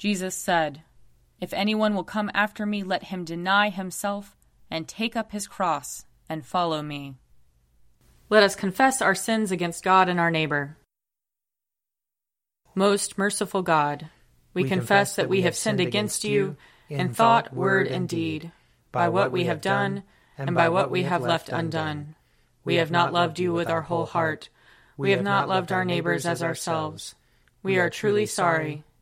Jesus said, If anyone will come after me, let him deny himself and take up his cross and follow me. Let us confess our sins against God and our neighbor. Most merciful God, we, we confess that we have sinned against you in thought, word, and deed, by what we have done and by what we have left undone. We have not loved you with our whole heart. We have not loved our neighbors as ourselves. We are truly sorry,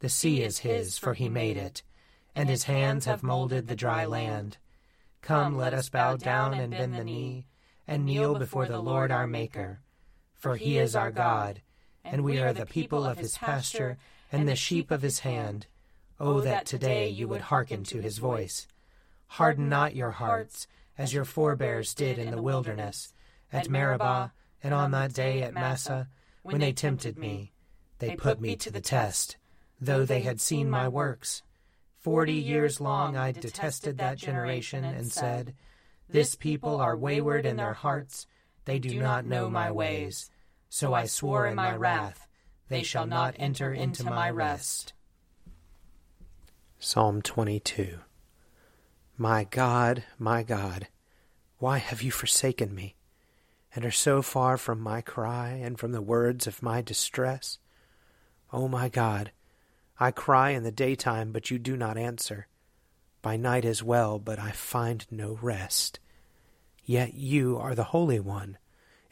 The sea is his, for he made it, and his hands have molded the dry land. Come, let us bow down and bend the knee, and kneel before the Lord our Maker. For he is our God, and we are the people of his pasture and the sheep of his hand. Oh, that today you would hearken to his voice. Harden not your hearts, as your forebears did in the wilderness, at Meribah, and on that day at Massah, when they tempted me. They put me to the test, though they had seen my works. Forty years long I detested that generation and said, This people are wayward in their hearts, they do not know my ways. So I swore in my wrath, they shall not enter into my rest. Psalm 22 My God, my God, why have you forsaken me, and are so far from my cry and from the words of my distress? O oh my God, I cry in the daytime, but you do not answer. By night as well, but I find no rest. Yet you are the Holy One,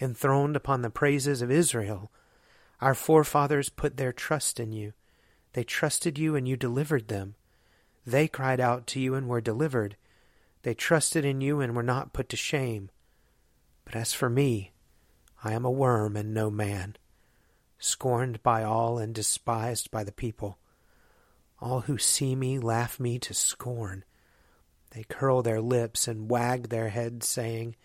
enthroned upon the praises of Israel. Our forefathers put their trust in you. They trusted you and you delivered them. They cried out to you and were delivered. They trusted in you and were not put to shame. But as for me, I am a worm and no man, scorned by all and despised by the people. All who see me laugh me to scorn. They curl their lips and wag their heads, saying,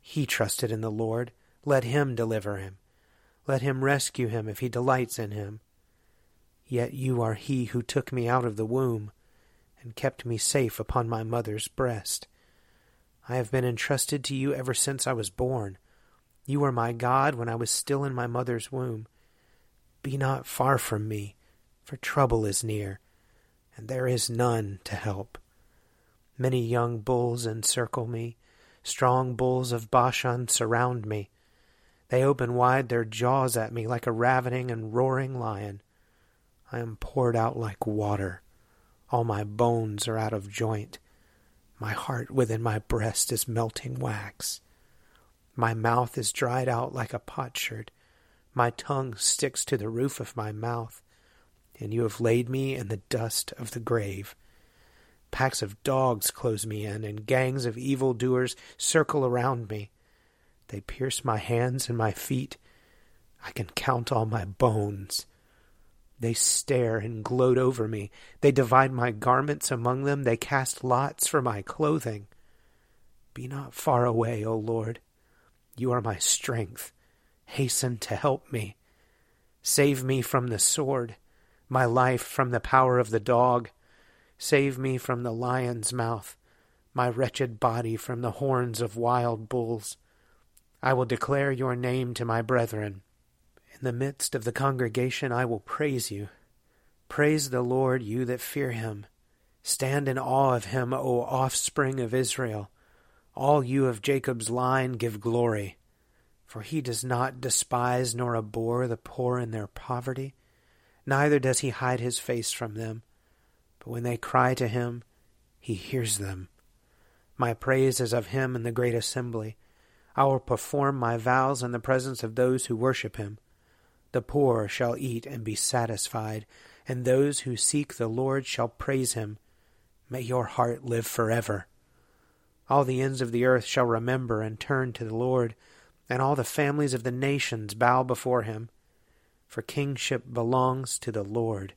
He trusted in the Lord. Let him deliver him. Let him rescue him if he delights in him. Yet you are he who took me out of the womb and kept me safe upon my mother's breast. I have been entrusted to you ever since I was born. You were my God when I was still in my mother's womb. Be not far from me, for trouble is near, and there is none to help. Many young bulls encircle me, strong bulls of Bashan surround me. They open wide their jaws at me like a ravening and roaring lion. I am poured out like water. All my bones are out of joint. My heart within my breast is melting wax. My mouth is dried out like a potsherd. My tongue sticks to the roof of my mouth. And you have laid me in the dust of the grave. Packs of dogs close me in, and gangs of evil doers circle around me. They pierce my hands and my feet. I can count all my bones. They stare and gloat over me. They divide my garments among them. They cast lots for my clothing. Be not far away, O Lord. You are my strength. Hasten to help me. Save me from the sword, my life from the power of the dog. Save me from the lion's mouth, my wretched body from the horns of wild bulls. I will declare your name to my brethren. In the midst of the congregation I will praise you. Praise the Lord, you that fear him. Stand in awe of him, O offspring of Israel. All you of Jacob's line give glory. For he does not despise nor abhor the poor in their poverty, neither does he hide his face from them But when they cry to him, he hears them. My praise is of him in the great assembly. I will perform my vows in the presence of those who worship him. The poor shall eat and be satisfied, and those who seek the Lord shall praise him. May your heart live forever. All the ends of the earth shall remember and turn to the Lord, and all the families of the nations bow before him. For kingship belongs to the Lord.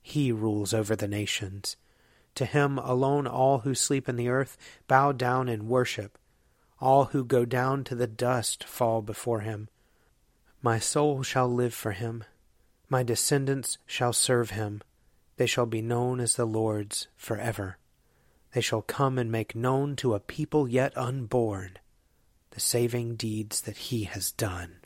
He rules over the nations. To him alone all who sleep in the earth bow down in worship. All who go down to the dust fall before him. My soul shall live for him. My descendants shall serve him. They shall be known as the Lord's forever. They shall come and make known to a people yet unborn the saving deeds that he has done.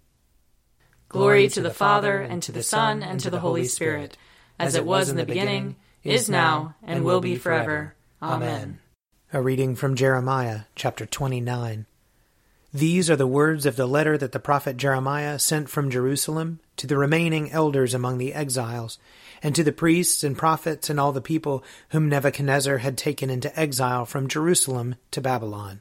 Glory to the Father, and to the Son, and to the Holy Spirit, as it was in the beginning, is now, and will be forever. Amen. A reading from Jeremiah chapter 29. These are the words of the letter that the prophet Jeremiah sent from Jerusalem to the remaining elders among the exiles, and to the priests and prophets and all the people whom Nebuchadnezzar had taken into exile from Jerusalem to Babylon.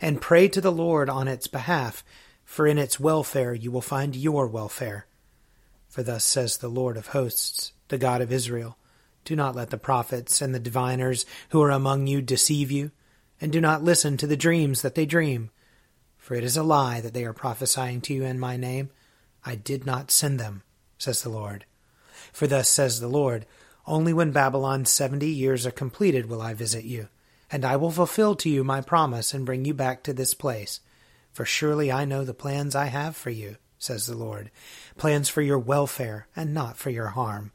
and pray to the Lord on its behalf, for in its welfare you will find your welfare. For thus says the Lord of hosts, the God of Israel Do not let the prophets and the diviners who are among you deceive you and do not listen to the dreams that they dream. For it is a lie that they are prophesying to you in my name. I did not send them, says the Lord. For thus says the Lord, Only when Babylon's seventy years are completed will I visit you, and I will fulfill to you my promise and bring you back to this place. For surely I know the plans I have for you, says the Lord, plans for your welfare and not for your harm,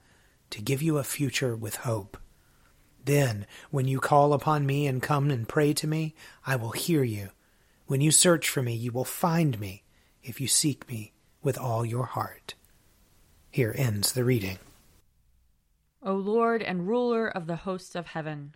to give you a future with hope. Then, when you call upon me and come and pray to me, I will hear you. When you search for me, you will find me, if you seek me with all your heart. Here ends the reading. O Lord and ruler of the hosts of heaven,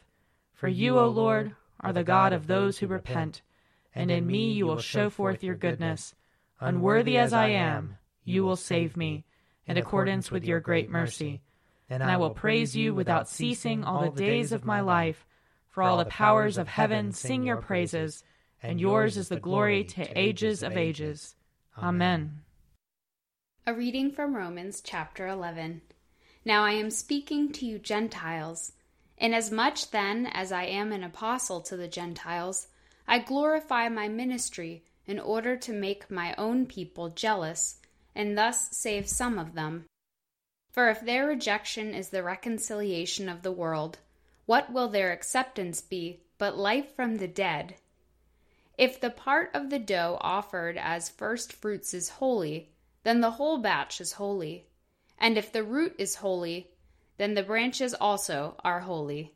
For you, O Lord, are the God of those who repent, and in me you will show forth your goodness. Unworthy as I am, you will save me, in accordance with your great mercy and I will praise you without ceasing all the days of my life. For all the powers of heaven sing your praises, and yours is the glory to ages of ages. Amen. A reading from Romans chapter 11. Now I am speaking to you Gentiles. Inasmuch then as I am an apostle to the Gentiles, I glorify my ministry in order to make my own people jealous, and thus save some of them. For if their rejection is the reconciliation of the world, what will their acceptance be but life from the dead? If the part of the dough offered as first fruits is holy, then the whole batch is holy. And if the root is holy, then the branches also are holy.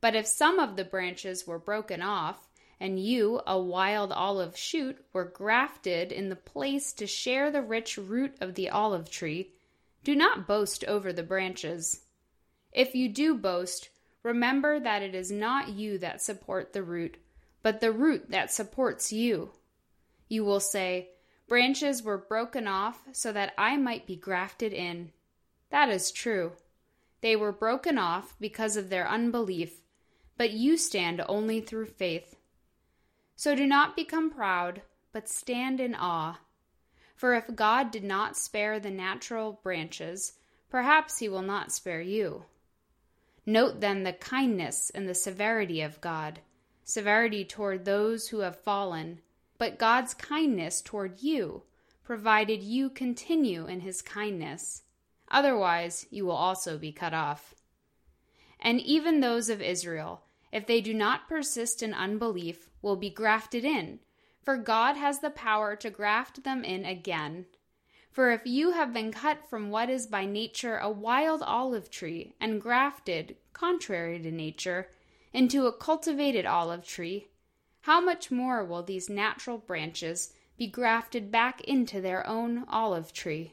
But if some of the branches were broken off, and you, a wild olive shoot, were grafted in the place to share the rich root of the olive tree, do not boast over the branches. If you do boast, remember that it is not you that support the root, but the root that supports you. You will say, Branches were broken off so that I might be grafted in. That is true. They were broken off because of their unbelief, but you stand only through faith. So do not become proud, but stand in awe. For if God did not spare the natural branches, perhaps he will not spare you. Note then the kindness and the severity of God severity toward those who have fallen, but God's kindness toward you, provided you continue in his kindness. Otherwise, you will also be cut off. And even those of Israel, if they do not persist in unbelief, will be grafted in, for God has the power to graft them in again. For if you have been cut from what is by nature a wild olive tree, and grafted, contrary to nature, into a cultivated olive tree, how much more will these natural branches be grafted back into their own olive tree?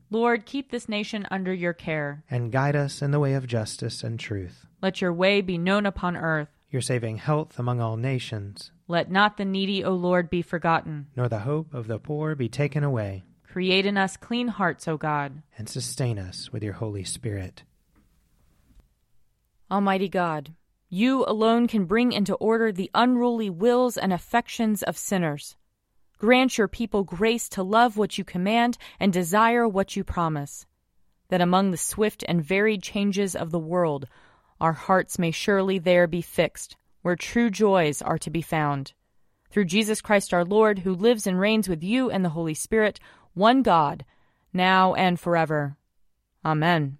Lord, keep this nation under your care. And guide us in the way of justice and truth. Let your way be known upon earth. Your saving health among all nations. Let not the needy, O Lord, be forgotten. Nor the hope of the poor be taken away. Create in us clean hearts, O God. And sustain us with your Holy Spirit. Almighty God, you alone can bring into order the unruly wills and affections of sinners. Grant your people grace to love what you command and desire what you promise, that among the swift and varied changes of the world, our hearts may surely there be fixed, where true joys are to be found. Through Jesus Christ our Lord, who lives and reigns with you and the Holy Spirit, one God, now and forever. Amen.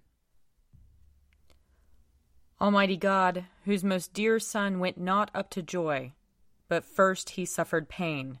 Almighty God, whose most dear Son went not up to joy, but first he suffered pain